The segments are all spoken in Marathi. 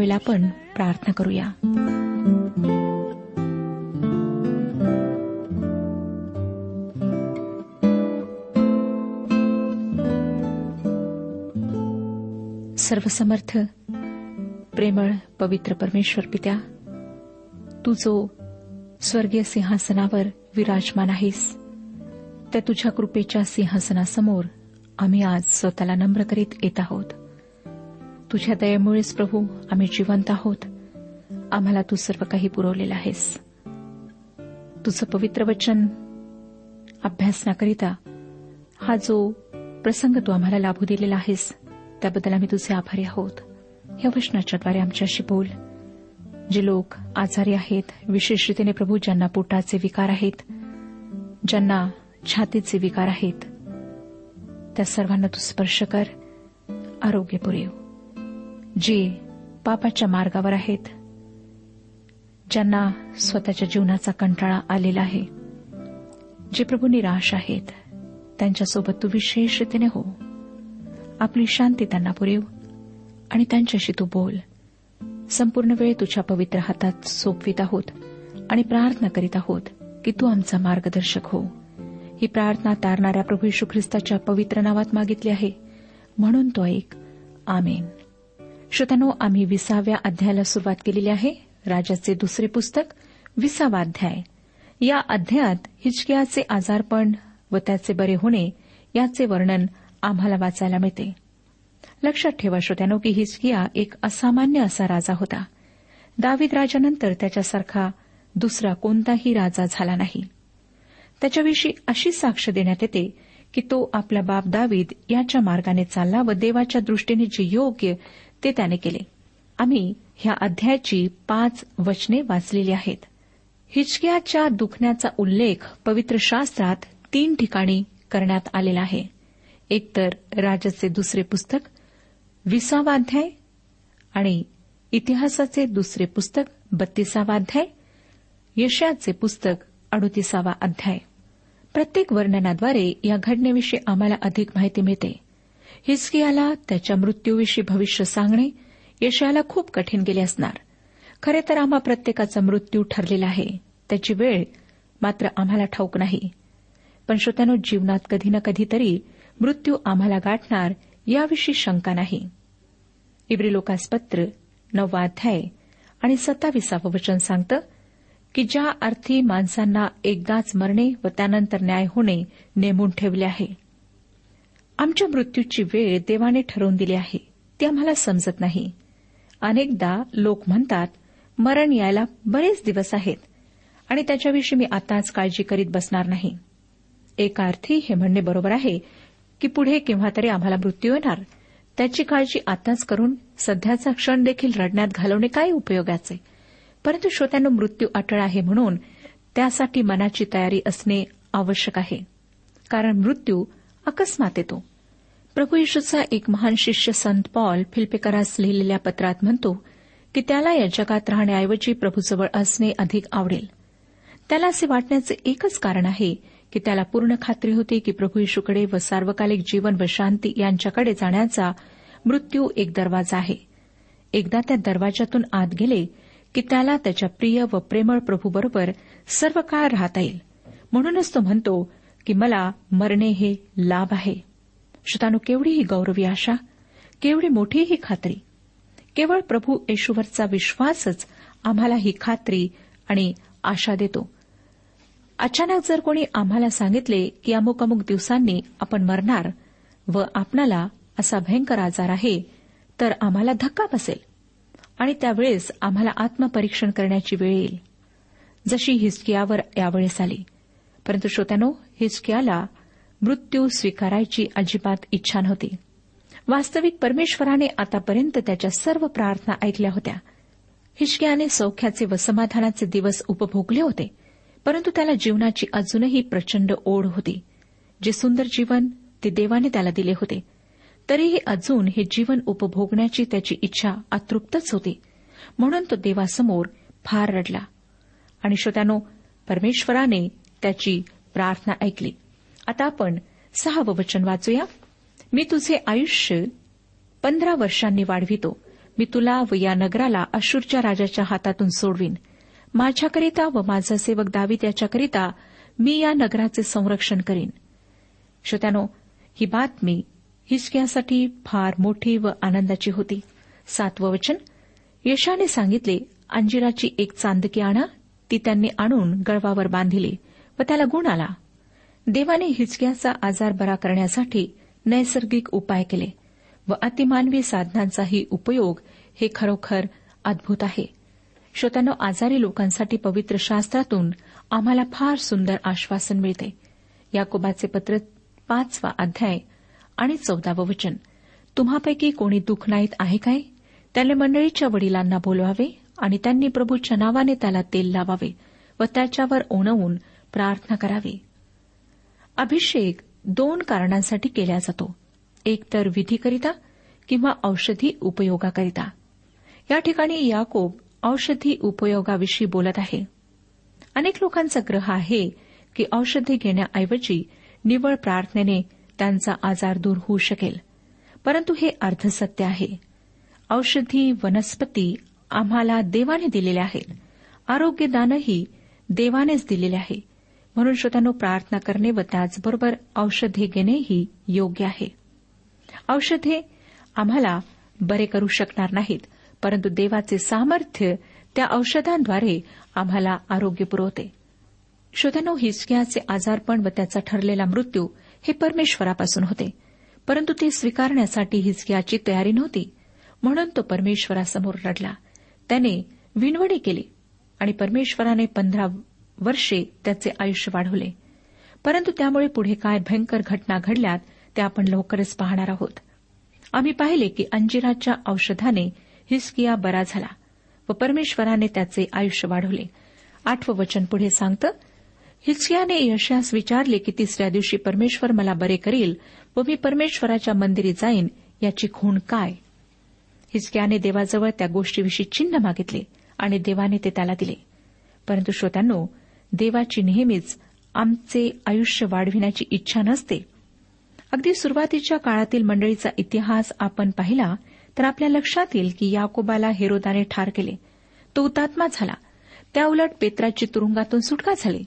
ह्यावेळेला आपण प्रार्थना करूया. सर्वसमर्थ प्रेमळ पवित्र परमेश्वर पित्या तू जो स्वर्गीय सिंहासनावर विराजमान आहेस त्या तुझ्या कृपेच्या सिंहासनासमोर आम्ही आज स्वतःला नम्र करीत येत आहोत. तुझ्या दयेमुळेच प्रभू आम्ही जिवंत आहोत. आम्हाला तू सर्व काही पुरवलेलं आहेस. तुझं पवित्र वचन अभ्यासनाकरिता हा जो प्रसंग तू आम्हाला लाभू दिलेला आहेस त्याबद्दल आम्ही तुझे आभारी आहोत. या वचनाच्याद्वारे आमच्याशी बोल. जे लोक आजारी आहेत विशेष रीतीने प्रभू ज्यांना पोटाचे विकार आहेत ज्यांना छातीचे विकार आहेत त्या सर्वांना तू स्पर्श कर. आरोग्य पुरेव हो. जे पापाच्या मार्गावर आहेत ज्यांना स्वतःच्या जीवनाचा कंटाळा आलेला आहे. जे प्रभू निराश आहेत त्यांच्यासोबत तू विशेष रीतीने हो. आपली शांती त्यांना पुरेव आणि त्यांच्याशी तू बोल. संपूर्ण वेळ तुझ्या पवित्र हातात सोपवित आहोत आणि प्रार्थना करीत आहोत की तू आमचा मार्गदर्शक हो. ही प्रार्थना तारणाऱ्या प्रभू यशू ख्रिस्ताच्या पवित्र नावात मागितली आहे. म्हणून तो ऐक. आमेन. श्रोत्यानो आम्ही विसाव्या अध्यायाला सुरुवात केलेली आहे. राजाचे दुसरे पुस्तक विसावा अध्याय. या अध्यायात हिचकियाचे आजारपण व त्याचे बरे होणे याचे वर्णन आम्हाला वाचायला मिळते. लक्षात ठेवा श्रोत्यानो की हिचकिया एक असामान्य असा राजा होता. दावीद राजानंतर त्याच्यासारखा दुसरा कोणताही राजा झाला नाही. त्याच्याविषयी अशी साक्ष देण्यात येते की तो आपला बाप दावीद याच्या मार्गाने चालला व देवाच्या दृष्टीने जे योग्य ते त्याने केले. आम्ही ह्या अध्यायाची पाच वचने वाचलेली आहेत. हिचकियाच्या दुखण्याचा उल्लेख पवित्र शास्त्रात तीन ठिकाणी करण्यात आलेला आहे. एकतर राजाचे दुसरे पुस्तक विसावा अध्याय आणि इतिहासाचे दुसरे पुस्तक बत्तीसावा अध्याय यशयाचे पुस्तक अडुतीसावा अध्याय. प्रत्येक वर्णनाद्वारे या घटनेविषयी आम्हाला अधिक माहिती मिळते. हिचकियाला त्याच्या मृत्यूविषयी भविष्य सांगणे यशयाला खूप कठीण गेले असणार. खरे तर आम्हा प्रत्येकाचा मृत्यू ठरलेला आहे. त्याची वेळ मात्र आम्हाला ठाऊक नाही. पण श्रोत्यानो जीवनात कधी ना कधीतरी मृत्यू आम्हाला गाठणार याविषयी शंका नाही. इब्री लोकासपत्र नववा अध्याय आणि सत्तावीसावं वचन सांगतं की ज्या अर्थी माणसांना एकदाच मरणे व त्यानंतर न्याय होणे नेमून ठेवले आहे. आमच्या मृत्यूची वेळ देवाने ठरवून दिली आहे ती आम्हाला समजत नाही. अनेकदा लोक म्हणतात मरण यायला बरेच दिवस आहेत आणि त्याच्याविषयी मी आताच काळजी करीत बसणार नाही. एका अर्थी हे म्हणणे बरोबर आहे की पुढे केव्हा तरी आम्हाला मृत्यू येणार त्याची काळजी आताच करून सध्याचा क्षण देखील रडण्यात घालवणे काय उपयोगाचे. परंतु श्रोत्यांनो मृत्यू अटळ आहे म्हणून त्यासाठी मनाची तयारी असणे आवश्यक आहे. कारण मृत्यू अकस्मात येतो. प्रभू येशूचा एक महान शिष्य संत पॉल फिल्पेकरास लिहिलेल्या पत्रात म्हणतो की त्याला या जगात राहण्याऐवजी प्रभूजवळ असणे अधिक आवडेल. त्याला असे वाटण्याचे एकच कारण आहे की त्याला पूर्ण खात्री होती की प्रभू येशूकडे व सार्वकालिक जीवन व शांती यांच्याकडे जाण्याचा मृत्यू एक दरवाजा आहे. एकदा त्या दरवाजातून आत गेले की त्याला त्याच्या प्रिय व प्रेमळ प्रभूबरोबर सर्व काळ राहता येईल. म्हणूनच तो म्हणतो की मला मरणे हे लाभ आहे. श्रोतानु केवढी ही गौरवी आशा केवढी मोठी ही खात्री. केवळ प्रभू येशूवरचा विश्वासच आम्हाला ही खात्री आणि आशा देतो. अचानक जर कोणी आम्हाला सांगितले की अमुक अमुक दिवसांनी आपण मरणार व आपणाला असा भयंकर आजार आहे तर आम्हाला धक्का बसेल आणि त्यावेळेस आम्हाला आत्मपरीक्षण करण्याची वेळ येईल. जशी हिचकियावर यावेळेस आली. परंतु श्रोत्यानो हिचक्याला मृत्यू स्वीकारायची अजिबात इच्छा नव्हती. वास्तविक परमेश्वराने आतापर्यंत त्याच्या सर्व प्रार्थना ऐकल्या होत्या. हिचक्याने सौख्याचे व समाधानाचे दिवस उपभोगले होते परंतु त्याला जीवनाची अजूनही प्रचंड ओढ होती. जे सुंदर जीवन ते देवाने त्याला दिले होते तरीही अजून हे जीवन उपभोगण्याची त्याची इच्छा अतृप्तच होती. म्हणून तो देवासमोर फार रडला. आणि श्रोत्यानो परमेश्वराने त्याची प्रार्थना ऐकली. आता आपण सहावं वचन वाचूया. मी तुझे आयुष्य पंधरा वर्षांनी वाढवितो. मी तुला व या नगराला अशूरच्या राजाच्या हातातून सोडवीन. माझ्याकरिता व माझा सेवक दावीत याच्याकरिता मी या नगराचे संरक्षण करीन. श्रोत्यानो ही बातमी हिचक्यासाठी फार मोठी व आनंदाची होती. सातवं वचन. यशाने सांगितले अंजिराची एक चांदकी आणा ती त्यांनी आणून गळवावर बांधिली. व त्याला गुण आला. देवाने हिचक्याचा आजार बरा करण्यासाठी नैसर्गिक उपाय केले व अतिमानवी साधनांचाही उपयोग हे खरोखर अद्भुत आहे. श्रोत्यानो आजारी लोकांसाठी पवित्र शास्त्रातून आम्हाला फार सुंदर आश्वासन मिळते. याकोबाचे पत्र पाचवा अध्याय आणि चौदावं वचन. तुम्हापैकी कोणी दुःख नाहीत आहे काय? त्याने मंडळीच्या वडिलांना बोलवावे आणि त्यांनी प्रभूच्या नावाने त्याला तेल लावावे व त्याच्यावर ओणवून प्रार्थना करावी. अभिषेक दोन कारणांसाठी केला जातो. एकतर विधीकरिता किंवा औषधी उपयोगाकरिता. या ठिकाणी याकोब औषधी उपयोगाविषयी बोलत आहे. अनेक लोकांचा ग्रह आहे की औषधी घेण्याऐवजी निवळ प्रार्थनेने त्यांचा आजार दूर होऊ शकेल. परंतु हे अर्धसत्य आहे. औषधी वनस्पती आम्हाला देवाने दिलेल्या आहेत. आरोग्यदानही देवानेच दिलेले आहे. म्हणून श्रोत्यानो प्रार्थना करणे व त्याचबरोबर औषधे घेणेही योग्य आहे. औषधे आम्हाला बरे करू शकणार नाहीत परंतु देवाचे सामर्थ्य त्या औषधांद्वारे आम्हाला आरोग्य पुरवते श्रोत्यानो हिसक्याचे आजारपण व त्याचा ठरलेला मृत्यू हे परमेश्वरापासून होते परंतु ते स्वीकारण्यासाठी हिसक्याची तयारी नव्हती म्हणून तो परमेश्वरासमोर रडला. त्याने विणवडी केली आणि परमेश्वराने पंधरा वर्षे त्याचे आयुष्य वाढवले. परंतु त्यामुळे पुढे काय भयंकर घटना घडल्यात ते आपण लवकरच पाहणार आहोत. आम्ही पाहिले की अंजिराच्या औषधाने हिसकिया बरा झाला व परमेश्वराने त्याचे आयुष्य वाढवले. आठवं वचन पुढे सांगतं हिचकियाने यशास विचारले की तिसऱ्या दिवशी परमेश्वर मला बरे करील व मी परमेश्वराच्या मंदिरी जाईन याची खूण काय? हिचकियाने देवाजवळ त्या गोष्टीविषयी चिन्ह मागितले आणि देवाने ते त्याला दिले. परंतु श्रोत्यांनो देवाची नेहमीच आमचे आयुष्य वाढविण्याची इच्छा नसते. अगदी सुरुवातीच्या काळातील मंडळीचा इतिहास आपण पाहिला तर आपल्या लक्षात येईल की याकोबाला हेरोदाने ठार केले. तो हुतात्मा झाला. त्याउलट पेत्राची तुरुंगातून सुटका झाली.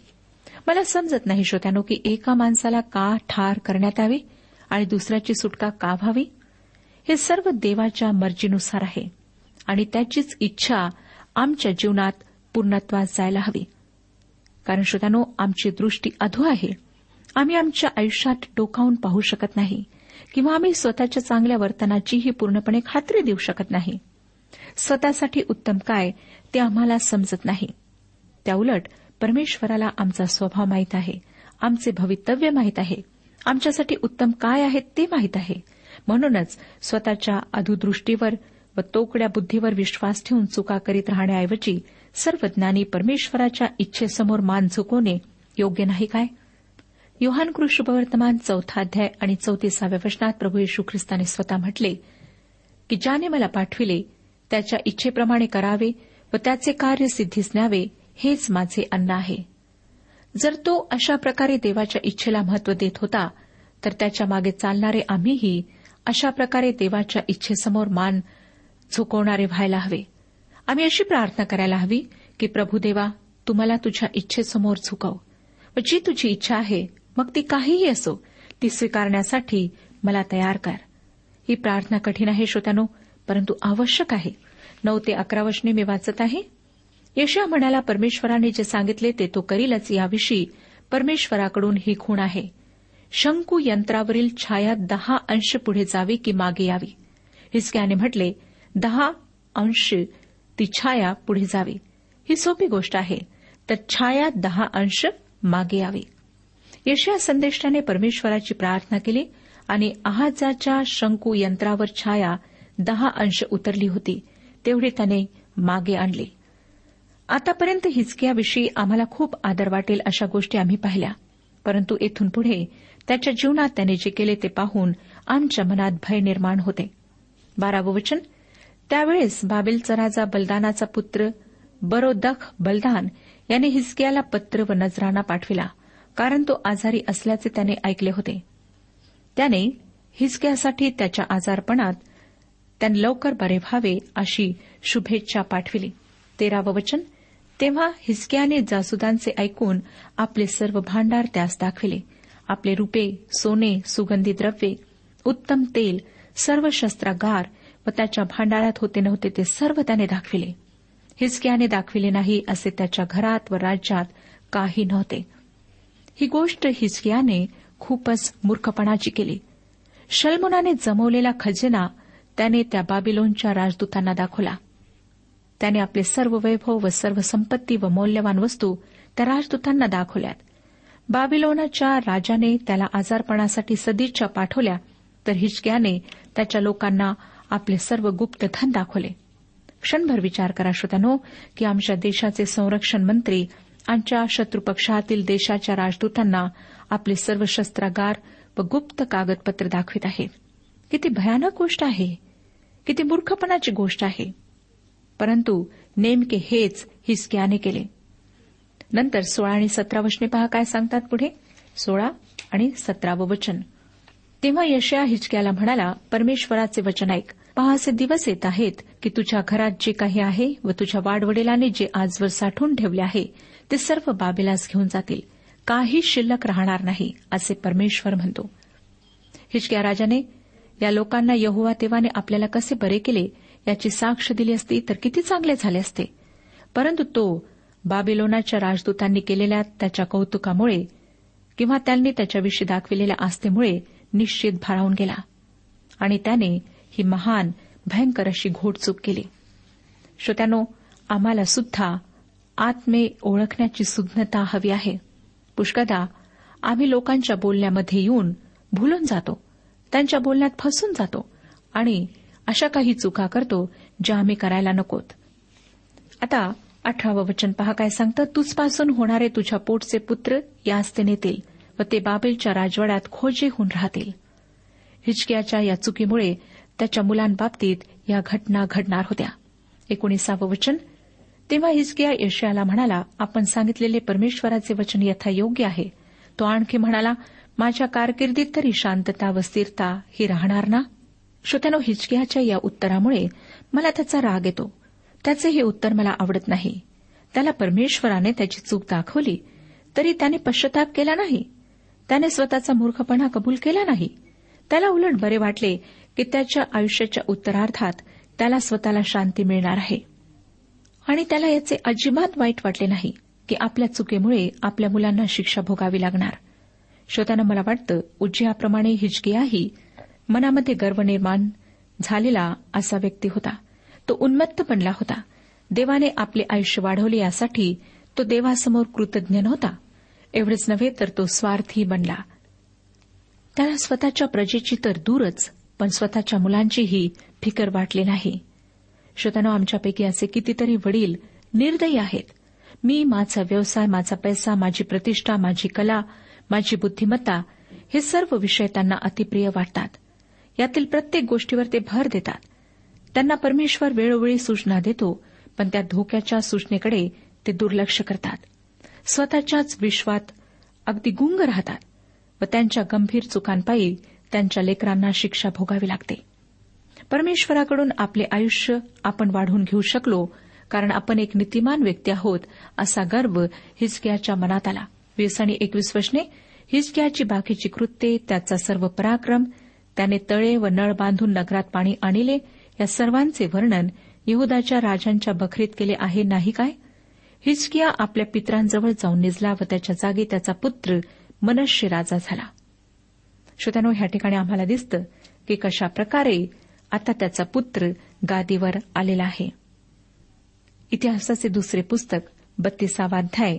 मला समजत नाही श्रोत्यानो की एका माणसाला का ठार करण्यात यावे आणि दुसऱ्याची सुटका का व्हावी? हे सर्व देवाच्या मर्जीनुसार आहे आणि त्याचीच इच्छा आमच्या जीवनात पूर्णत्वास जायला हवी. कारण श्रोत्यानो आमची दृष्टी अधू आहे. आम्ही आमच्या आयुष्यात डोकावून पाहू शकत नाही किंवा आम्ही स्वतःच्या चांगल्या वर्तनाचीही पूर्णपणे खात्री देऊ शकत नाही. स्वतःसाठी उत्तम काय ते आम्हाला समजत नाही. त्याउलट परमेश्वराला आमचा स्वभाव माहीत आहे आमचे भवितव्य माहीत आहे आमच्यासाठी उत्तम काय आहे ते माहीत आहे. म्हणूनच स्वतःच्या अधुदृष्टीवर व तोकड्या बुद्धीवर विश्वास ठेवून चुका करीत राहण्याऐवजी सर्व ज्ञानी परमेश्वराच्या इच्छेसमोर मान झुकवणे योग्य नाही काय? योहान कृष्णवर्तमान चौथा अध्याय आणि चौतीसाव्या वचनात प्रभू येशू ख्रिस्ताने स्वतः म्हटले की ज्याने मला पाठविले त्याच्या इच्छेप्रमाणे करावे व त्याचे कार्य सिद्धीस न्यावे हेच माझे अन्न आहे. जर तो अशा प्रकारे देवाच्या इच्छेला महत्त्व देत होता तर त्याच्यामागे चालणारे आम्हीही अशा प्रकारे देवाच्या इच्छेसमोर मान झुकवणारे व्हायला हवे. आम्ही अशी प्रार्थना करायला हवी की प्रभू देवा तुम्हाला तुझ्या इच्छेसमोर झुकव. व जी तुझी इच्छा आहे मग ती काहीही असो ती स्वीकारण्यासाठी मला तयार कर. ही प्रार्थना कठीण आहे श्रोत्यानो परंतु आवश्यक आहे. नऊ ते अकरा वचने मी वाचत आहे. यशा म्हणाला परमेश्वराने जे सांगितले ते तो करीलच. याविषयी परमेश्वराकडून ही खूण आहे. शंकू यंत्रावरील छाया दहा अंश पुढे जावी की मागे यावी? हिसक्याने म्हटले दहा अंश ती छाया पुढे जावी. ही सोपी गोष्ट आहे. तर छाया दहा अंश मागे यावी. यशया संदेष्टाने परमेश्वराची प्रार्थना केली आणि आहाजाच्या शंकू यंत्रावर छाया दहा अंश उतरली होती. तेवढी त्याने मागे आणली. आतापर्यंत हिचक्याविषयी आम्हाला खूप आदर वाटेल अशा गोष्टी आम्ही पाहिल्या. परंतु येथून पुढे त्याच्या जीवनात त्याने जे केले ते पाहून आमच्या मनात भय निर्माण होते. बारावं वचन त्यावेळेस बाबेलचा राजा बलदानाचा पुत्र बरोदख बलदान याने हिजकियाला पत्र व नजराना पाठविला कारण तो आजारी असल्याचे त्याने ऐकले होते. त्याने हिसक्यासाठी त्याच्या आजारपणात त्याने लवकर बरे व्हावे अशी शुभेच्छा पाठविली. तेरावं वचन तेव्हा हिसक्याने जासुदांचे ऐकून आपले सर्व भांडार त्यास दाखविले. आपले रुपे सोने सुगंधी द्रव्ये उत्तम तेल सर्व शस्त्रागार व त्याच्या भांडारात होते नव्हते ते सर्व त्याने दाखविले. हिचक्याने दाखविले नाही असे त्याच्या घरात व राज्यात काही नव्हते. ही गोष्ट हिजकियाने खूपच मूर्खपणाची केली. शल्मुनाने जमवलेला खजिना त्याने त्या बाबिलोनच्या राजदूतांना दाखवला. त्याने आपले सर्व वैभव व सर्व संपत्ती व मौल्यवान वस्तू त्या राजदूतांना दाखवल्यात. बाबिलोनाच्या राजाने त्याला आजारपणासाठी सदिच्छा पाठवल्या तर हिचक्याने त्याच्या लोकांना आपले सर्व गुप्त धन दाखवले. क्षणभर विचार करा श्रोत्यानो की आमच्या देशाचे संरक्षण मंत्री आमच्या शत्रुपक्षातील देशाच्या राजदूतांना आपले सर्व शस्त्रागार व गुप्त कागदपत्र दाखवित आहेत किती भयानक गोष्ट आहे. किती मूर्खपणाची गोष्ट आहे. परंतु नेमके हेच हिसक्याने केले. नंतर सोळा आणि सतरा वचने पहा काय सांगतात पुढे. सोळा आणि सतरावं वचन. तेव्हा यशया हिचक्याला म्हणाला परमेश्वराचे वचन ऐक. पहा असे दिवस येत आहेत की तुझ्या घरात जे काही आहे व तुझ्या वाडवडिलांनी जे आजवर साठवून ठेवले आहे ते सर्व बाबेलास घेऊन जातील. काही शिल्लक राहणार नाही असे परमेश्वर म्हणतो. हिचक्या राजाने या लोकांना यहुवा तेव्हाने आपल्याला कसे बरे केले? याची साक्ष दिली असती तर किती चांगले झाले असते. परंतु तो बाबिलोनाच्या राजदूतांनी केलेल्या त्याच्या कौतुकामुळे किंवा त्यांनी त्याच्याविषयी दाखविलेल्या आस्थेमुळे निश्चित भारावून गेला. आणि त्याने ही महान भयंकर अशी घोडचूक केली. श्रोत्यानो आम्हाला सुद्धा आत्मे ओळखण्याची सुज्ञता हवी आहे. पुष्कदा आम्ही लोकांच्या बोलण्यामध्ये येऊन भुलून जातो. त्यांच्या बोलण्यात फसून जातो आणि अशा काही चुका करतो ज्या आम्ही करायला नकोत. आता अठरावं वचन पहा काय सांगतं? तुझपासून होणारे तुझ्या पोटचे पुत्र यास्ते नेतील व ते बाबेलच्या राजवाड्यात खोजे होऊन राहतील. हिचक्याच्या या चुकीमुळे त्याच्या मुलांबाबतीत या घटना घडणार होत्या. एकोणीसावं वचन. तेव्हा हिजकिया यशयाला म्हणाला आपण सांगितलेले परमेश्वराचे वचन यथायोग्य आहे. तो आणखी म्हणाला माझ्या कारकिर्दीत तरी शांतता व स्थिरता ही राहणार ना? श्रोत्यानो हिचकियाच्या या उत्तरामुळे मला त्याचा राग येतो. त्याचे हे उत्तर मला आवडत नाही. त्याला परमेश्वराने त्याची चूक दाखवली तरी त्याने पश्चाताप केला नाही. त्याने स्वतःचा मूर्खपणा कबूल केला नाही. त्याला उलट बरे वाटले की त्याच्या आयुष्याच्या उत्तरार्धात त्याला स्वतःला शांती मिळणार आहे. आणि त्याला याचे अजिबात वाईट वाटले नाही की आपल्या चुकीमुळे आपल्या मुलांना शिक्षा भोगावी लागणार. श्रोत्यानं मला वाटतं उज्जयाप्रमाणे हिचकियाही मनामध्ये गर्व निर्माण झालेला असा व्यक्ती होता. तो उन्मत्त बनला होता. देवाने आपले आयुष्य वाढवले यासाठी तो देवासमोर कृतज्ञ नव्हता. एवढेच नव्हे तर तो स्वार्थी बनला. त्याला स्वतःच्या प्रजेची तर दूरच पण स्वतःच्या मुलांचीही फिकर वाटली नाही. श्रोत्यानो आमच्यापैकी असे कितीतरी वडील निर्दयी आहेत. मी माझा व्यवसाय माझा पैसा माझी प्रतिष्ठा माझी कला माझी बुद्धिमत्ता हे सर्व विषय त्यांना अतिप्रिय वाटतात. यातील प्रत्येक गोष्टीवर ते भर देतात. त्यांना परमेश्वर वेळोवेळी सूचना देतो पण त्या धोक्याच्या सूचनेकडे ते दुर्लक्ष करतात. स्वतःच्याच विश्वात अगदी गुंग राहतात. व त्यांच्या गंभीर चुकांपायी त्यांच्या लेकरांना शिक्षा भोगावी लागते. परमेश्वराकडून आपले आयुष्य आपण वाढवून घेऊ शकलो कारण आपण एक नीतिमान व्यक्ती आहोत असा गर्व हिचक्याच्या मनात आला. वीस आणि एकवीस वशने हिचक्याची बाकीची कृत्ये त्याचा सर्व पराक्रम त्याने तळे व नळ बांधून नगरात पाणी आणले या सर्वांचे वर्णन यहदाच्या राजांच्या बखरीत केले आहे नाही काय? हिचकिया आपल्या पित्रांजवळ जाऊन निजला व त्याच्या जागी त्याचा पुत्र मनश्य राजा झाला. श्रोत्यानो ह्या ठिकाणी आम्हाला दिसतं की कशा प्रकारे आता त्याचा पुत्र गादीवर आलेला आहे. इतिहासाचे दुसरे पुस्तक बत्तीसावा अध्याय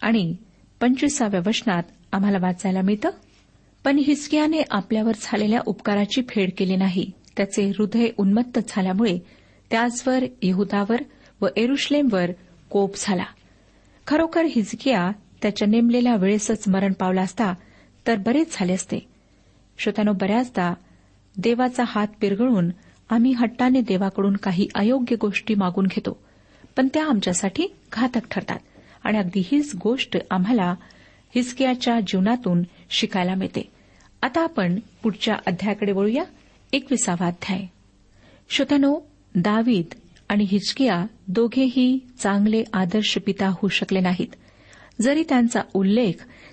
आणि पंचवीसाव्या वचनात आम्हाला वाचायला मिळतं पण हिचकियाने आपल्यावर झालेल्या उपकाराची फेड केली नाही. त्याचे हृदय उन्मत्त झाल्यामुळे त्याचवर यहुदावर व एरुश्लेमवर कोप झाला. खरोखर हिजकिया त्याच्या नेमलेल्या वेळेसच मरण पावला असता तर बरेच झाले असते. श्रोत्यानो बऱ्याचदा देवाचा हात पिरगळून आम्ही हट्टाने देवाकडून काही अयोग्य गोष्टी मागून घेतो पण त्या आमच्यासाठी घातक ठरतात आणि अगदी हीच गोष्ट आम्हाला हिसकियाच्या जीवनातून शिकायला मिळते. आता आपण पुढच्या अध्यायाकडे वळूया. एकविसावा अध्याय. श्रोत्यानो दावीद आणि हिचकिया दोघेही चांगले आदर्श पिता होऊ शकले नाहीत. जरी त्यांचा उल्लेख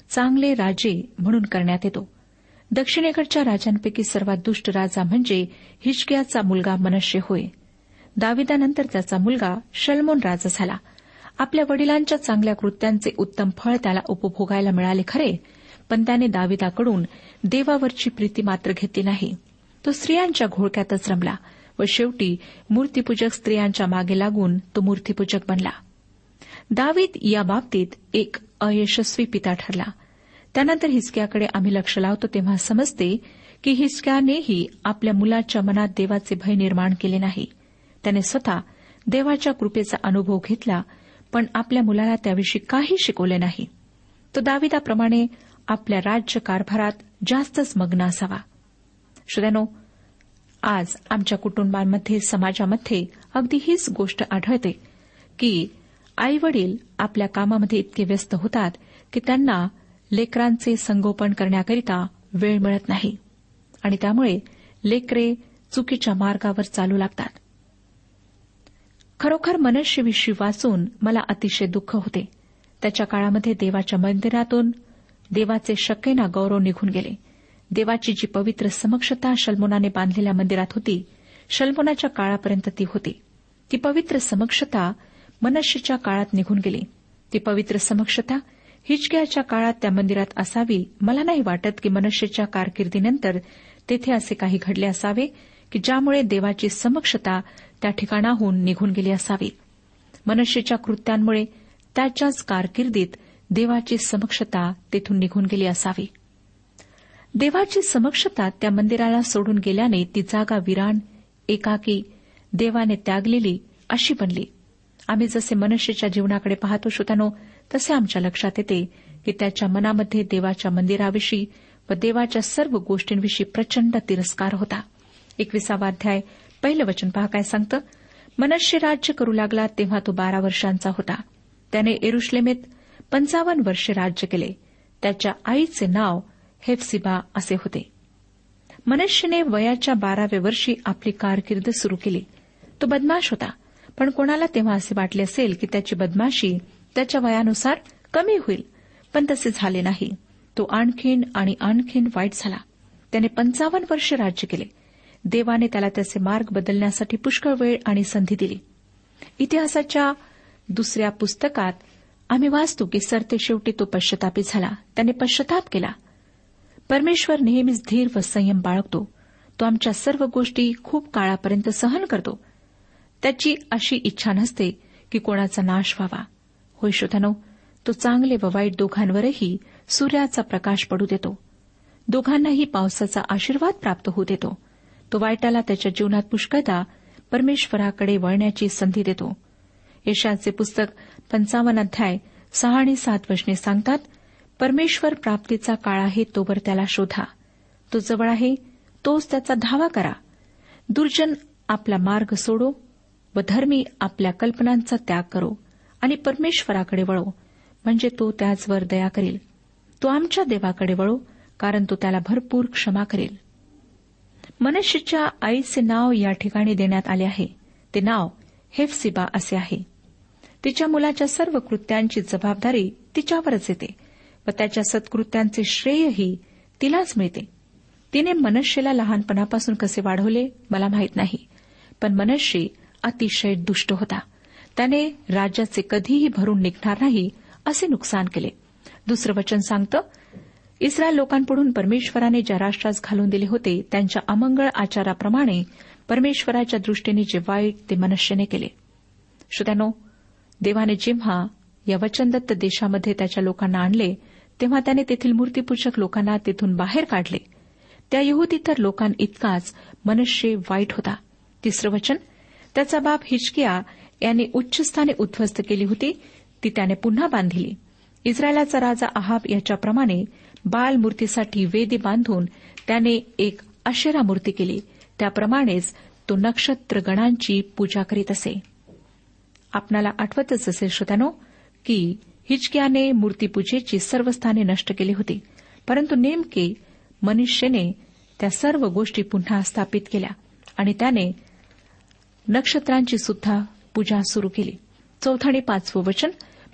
चांगले राजे म्हणून करण्यात येतो. दक्षिणेकडच्या राजांपैकी सर्वात दुष्ट राजा म्हणजे हिचकियाचा मुलगा मनश्य होय. दाविदानंतर त्याचा मुलगा शलमोन राजा झाला. आपल्या वडिलांच्या चांगल्या कृत्यांचे उत्तम फळ त्याला उपभोगायला मिळाले खरे पण त्याने दाविदाकडून देवावरची प्रीती मात्र घेतली नाही. तो स्त्रियांच्या घोळक्यातच रमला व शेवटी मूर्तीपूजक स्त्रियांच्या मागे लागून तो मूर्तीपूजक बनला. दावीद या बाबतीत एक अयशस्वी पिता ठरला. त्यानंतर हिसक्याकडे आम्ही लक्ष लावतो तेव्हा समजते की हिसक्यानेही आपल्या मुलाच्या मनात देवाचे भय निर्माण केले नाही. त्याने स्वतः देवाच्या कृपेचा अनुभव घेतला पण आपल्या मुलाला त्याविषयी काही शिकवले नाही. तो दाविदाप्रमाणे आपल्या राज्य कारभारात जास्तच मग्न असावा. श्रोत्यानो आज आमच्या कुटुंबांमध्ये समाजामध्ये अगदी हीच गोष्ट आढळते की आई वडील आपल्या कामामध्ये इतके व्यस्त होतात की त्यांना लेकरांचे संगोपन करण्याकरिता वेळ मिळत नाही. आणि त्यामुळे लेकरे चुकीच्या मार्गावर चालू लागतात. खरोखर मनुष्यविषयी वाचून मला अतिशय दुःख होते. त्याच्या काळामध्ये देवाच्या मंदिरातून देवाचे शक्यना गौरव निघून गेले. देवाची जी पवित्र समक्षता शल्मोनाने बांधलेल्या मंदिरात होती शल्मोनाच्या काळापर्यंत ती होती. ती पवित्र समक्षता मनुष्यच्या काळात निघून गेली. ती पवित्र समक्षता हिचक्याच्या काळात त्या मंदिरात असावी मला नाही वाटत की मनुष्याच्या कारकिर्दीनंतर तेथे असे काही घडले असावे की ज्यामुळे देवाची समक्षता त्या ठिकाणाहून निघून गेली असावी. मनुष्याच्या कृत्यांमुळे त्याच्याच कारकिर्दीत देवाची समक्षता तेथून निघून गेली असावी. देवाची समक्षता त्या मंदिराला सोडून गेल्याने ती जागा विरान एकाकी देवाने त्यागलेली अशी बनली. आम्ही जसे मनुष्याच्या जीवनाकडे पाहतो श्रोतानो तसे आमच्या लक्षात येते की त्याच्या मनामध्ये देवाच्या मंदिराविषयी व देवाच्या सर्व गोष्टींविषयी प्रचंड तिरस्कार होता. एकविसावा अध्याय पहिलं वचन पहा काय सांगतं? मनुष्य राज्य करू लागला तेव्हा तो बारा वर्षांचा होता. त्याने एरुश्लेमेत पंचावन्न वर्षे राज्य केले. त्याच्या आईचे नाव हेफसिबा असे होते. मनुष्यने वयाच्या बाराव्या वर्षी आपली कारकीर्द सुरू केली. तो बदमाश होता. पण कोणाला तेव्हा असे वाटले असेल की त्याची बदमाशी त्याच्या वयानुसार कमी होईल? पण तसे झाले नाही. तो आणखीन आणि आणखीन वाईट झाला. त्याने पंचावन्न वर्ष राज्य केले. देवाने त्याला त्याचे मार्ग बदलण्यासाठी पुष्कळ वेळ आणि संधी दिली. इतिहासाच्या दुसऱ्या पुस्तकात आम्ही वाचतो की सरते शेवटी तो पश्चातापी झाला. त्याने पश्चाताप केला. परमेश्वर नेहमीच धीर व संयम बाळगतो. तो आमच्या सर्व गोष्टी खूप काळापर्यंत सहन करतो. त्याची अशी इच्छा नसते की कोणाचा नाश व्हावा. होय श्रोतानो तो चांगले व वाईट दोघांवरही सूर्याचा प्रकाश पडू देतो. दोघांनाही पावसाचा आशीर्वाद प्राप्त होऊ देतो. तो वाईटाला त्याच्या जीवनात पुष्कळदा परमेश्वराकडे वळण्याची संधी देतो. यशाचे पुस्तक पंचावन्न अध्याय सहा आणि सात वचने सांगतात परमेश्वर प्राप्तीचा काळ आहे तोवर त्याला शोधा. तो जवळ आहे तोच त्याचा धावा करा. दुर्जन आपला मार्ग सोडो व धर्मी आपल्या कल्पनांचा त्याग करो आणि परमेश्वराकडे वळो. म्हणजे तो त्याचवर दया करेल. तो आमच्या देवाकडे वळो कारण तो त्याला भरपूर क्षमा करेल. मनुष्यच्या आईचे नाव या ठिकाणी देण्यात आले आहे. ते नाव हेफसिबा असे आहे. तिच्या मुलाच्या सर्व कृत्यांची जबाबदारी तिच्यावरच येते व त्याच्या सत्कृत्यांचे श्रेयही तिलाच मिळते. तिने मनुष्यला लहानपणापासून कसे वाढवले मला माहीत नाही पण मनुष्य अतिशय दुष्ट होता. त्याने राज्याचे कधीही भरून निघणार नाही असे नुकसान केले. दुसरं वचन सांगतं इस्रायल लोकांपुढून परमेश्वराने ज्या राष्ट्रास घालून दिले होते त्यांच्या अमंगळ आचाराप्रमाणे परमेश्वराच्या दृष्टीने जे वाईट ते मनुष्यने केले. श्रोत्यानो देवाने जेव्हा या वचनदत्त देशामध्ये त्याच्या लोकांना आणले तेव्हा त्याने तेथील मूर्तीपूजक लोकांना तेथून बाहेर काढले. त्या यहुदीतर लोकांइतकाच मनुष्य वाईट होता. तिसरं वचन त्याचा बाप हिचकिया यांनी उच्चस्थानी उद्ध्वस्त केली होती. ती त्याने पुन्हा बांधिली. इस्रायलाचा राजा आहाब याच्याप्रमाणे बालमूर्तीसाठी वेदी बांधून त्याने एक अशेरा मूर्ती केली. त्याप्रमाणेच तो नक्षत्र गणांची पूजा करीत असे. आपणाला आठवतच असेल श्रोत्यानो की हिचक्याने मूर्तीपूजेची सर्व स्थाने नष्ट केली होती. परंतु नेमके मनुष्यने त्या सर्व गोष्टी पुन्हा स्थापित केल्या आणि त्याने नक्षत्रांची सुद्धा पूजा सुरू केली. चौथं आणि पाचवं वचन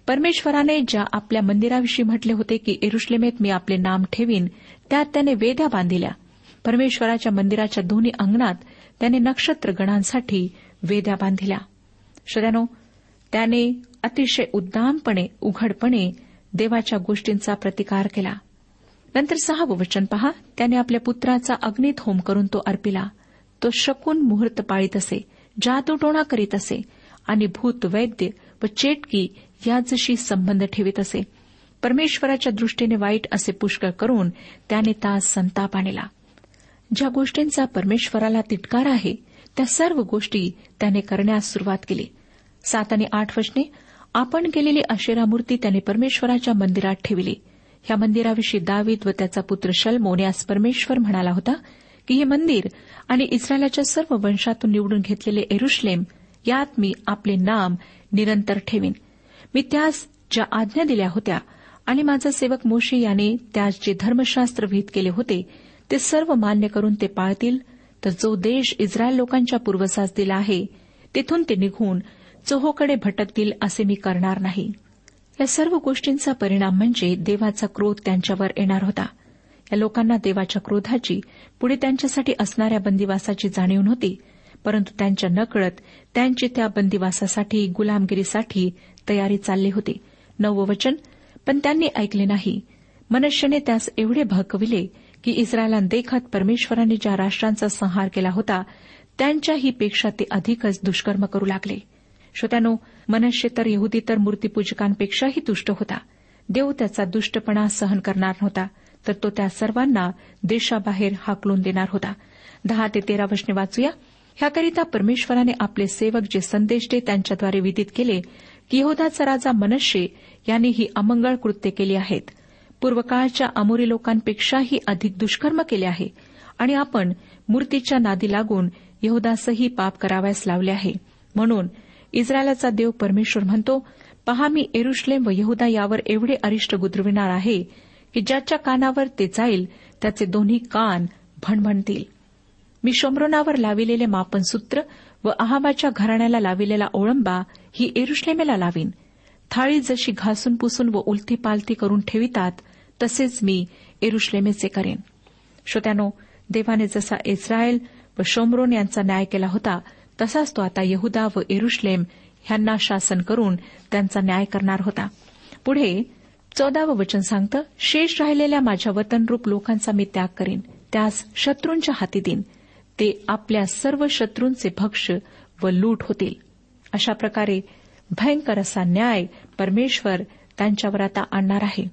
परमेश्वराने ज्या आपल्या मंदिराविषयी म्हटले होते की एरुश्लेमेत मी आपले नाम ठेवीन त्यात त्याने वेद्या बांधिल्या. परमेश्वराच्या मंदिराच्या दोन्ही अंगणात त्याने नक्षत्र गणांसाठी वेद्या बांधिल्या. श्रद्यानो त्याने अतिशय उद्दामपणे उघडपणे देवाच्या गोष्टींचा प्रतिकार केला. नंतर सहावं वचन पहा. त्याने आपल्या पुत्राचा अग्नीत होम करून तो अर्पिला. तो शकून मुहूर्त पाळीत असे. जादूटोणा करीत असे आणि भूत वैद्य व चेटकी याचशी संबंध ठेवीत असे. परमेश्वराच्या दृष्टीने वाईट असे पुष्कळ करून त्याने तास संताप आणला. ज्या गोष्टींचा परमेश्वराला तिटकार आहे त्या सर्व गोष्टी त्याने करण्यास सुरुवात केली. सात आणि आठ वचने आपण केलेली अशेरा मूर्ती त्याने परमेश्वराच्या मंदिरात ठेवली. ह्या मंदिराविषयी दावीद व त्याचा पुत्र शलमोन यास परमेश्वर म्हणाला होता की हे मंदिर आणि इस्रायलाच्या सर्व वंशातून निवडून घेतलेले एरुश्लेम यात मी आपले नाम निरंतर ठेवीन. मी त्यास ज्या आज्ञा दिल्या होत्या आणि माझा सेवक मोशी याने त्यास जे धर्मशास्त्र विहित केले होते ते सर्व मान्य करून ते पाळतील तर जो देश इस्रायल लोकांच्या पूर्वसास दिला आहे तेथून ते निघून चोहोकडे भटकतील असे मी करणार नाही. या सर्व गोष्टींचा परिणाम म्हणजे देवाचा क्रोध त्यांच्यावर येणार होता. या लोकांना देवाच्या क्रोधाची पुढे त्यांच्यासाठी असणाऱ्या बंदिवासाची जाणीव नव्हती परंतु त्यांच्या नकळत त्यांची त्या बंदिवासासाठी गुलामगिरीसाठी तयारी चालली होती. नववचन पण त्यांनी ऐकले नाही. मनुष्यने त्यास एवढे भकविले की इस्रायलान देखत परमेश्वराने ज्या राष्ट्रांचा संहार केला होता त्यांच्याही पेक्षा ते अधिकच दुष्कर्म करू लागले. श्रोत्यानो मनुष्य तर यहुदी तर मूर्तीपूजकांपेक्षाही दुष्ट होता. देव त्याचा दुष्टपणा सहन करणार नव्हता. तर तो त्या सर्वांना देशाबाहेर हाकलून देणार होता. दहा ते तेरा वचने वाचूया. ह्याकरिता परमेश्वराने आपले सेवक जे संदेश दे त्यांच्याद्वारे विदित केले की यहोदाचा राजा मनशे यांनी ही अमंगळ कृत्य केली आहेत. पूर्वकाळच्या अमोरी लोकांपेक्षाही अधिक दुष्कर्म केले आहे आणि आपण मूर्तीच्या नादी लागून यहोदासही पाप करावयास लावले आहे. म्हणून इस्रायलाचा देव परमेश्वर म्हणतो पहा मी एरुश्लेम व यहुदा यावर एवढे अरिष्ट गुदरविणार आहे की ज्याच्या कानावर ते जाईल त्याचे दोन्ही कान भणभणतील. मी शोमरोनावर लाविलेले मापनसूत्र व अहाबाच्या घराण्याला लाविलेला ओळंबा ही एरुश्लेमेला लावीन. थाळी जशी घासून पुसून व उलथी पालथी करून ठेवितात तसेच मी एरुश्लेमेचे करेन. श्रोत्यानो देवाने जसा इस्रायल व शोमरोन यांचा न्याय केला होता तसाच तो आता यहुदा व एरुश्लेम ह्यांना शासन करून त्यांचा न्याय करणार होता. पुढे चौदावं वचन सांगतं शेष राहिलेल्या माझ्या वतनरूप लोकांचा मी त्याग करीन. त्यास शत्रूंच्या हाती देईन. ते आपल्या सर्व शत्रूंचे भक्ष व लूट होतील. अशा प्रकारे भयंकर असा न्याय परमेश्वर त्यांच्यावर आता आणणार आहे.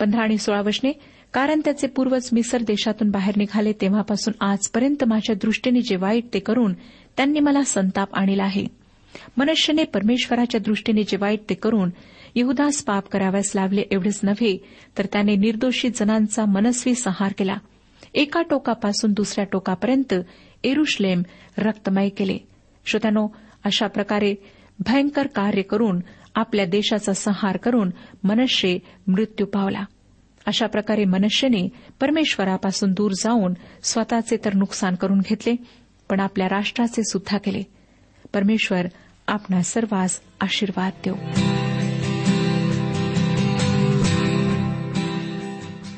पंधरा आणि सोळा वचने कारण त्याचे पूर्वज मिसर देशातून बाहेर निघाले तेव्हापासून आजपर्यंत माझ्या दृष्टीने जे वाईट ते करून त्यांनी मला संताप आणला आहे. मनुष्याने परमेश्वराच्या दृष्टीने जे वाईट ते करून यहदास पाप कराव्यास लावले एवढेच नव्हे तर त्याने निर्दोषी जनांचा मनस्वी संहार केला. एका टोकापासून दुसऱ्या टोकापर्यंत एरुश्लेम रक्तमय केले. श्रोत्यानो अशा प्रकारे भयंकर कार्य करून आपल्या देशाचा संहार करून मनुष्य मृत्यू पावला. अशा प्रकारे मनुष्याने परमेश्वरापासून दूर जाऊन स्वतःचे तर नुकसान करून घेतले पण आपल्या राष्ट्राचे सुद्धा केले. परमेश्वर आपणा सर्वांस आशीर्वाद देऊ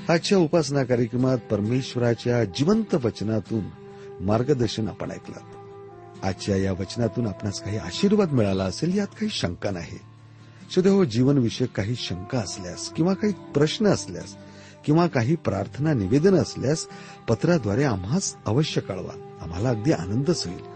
आजच्या उपासना कार्यक्रमात परमेश्वराच्या जिवंत वचनातून मार्गदर्शन आपण ऐकलं आजच्या या वचनातून आपणास काही आशीर्वाद मिळाला असेल यात काही शंका नाही सध्या हो जीवनविषयक काही शंका असल्यास किंवा काही प्रश्न असल्यास किंवा काही प्रार्थना निवेदन असल्यास पत्राद्वारे आम्हास अवश्य कळवा आम्हाला अगदी आनंदच होईल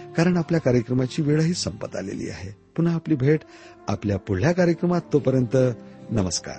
कारण आपल्या कार्यक्रमाची वेळही संपत आलेली आहे. पुन्हा आपली भेट आपल्या पुढल्या कार्यक्रमात तोपर्यंत नमस्कार.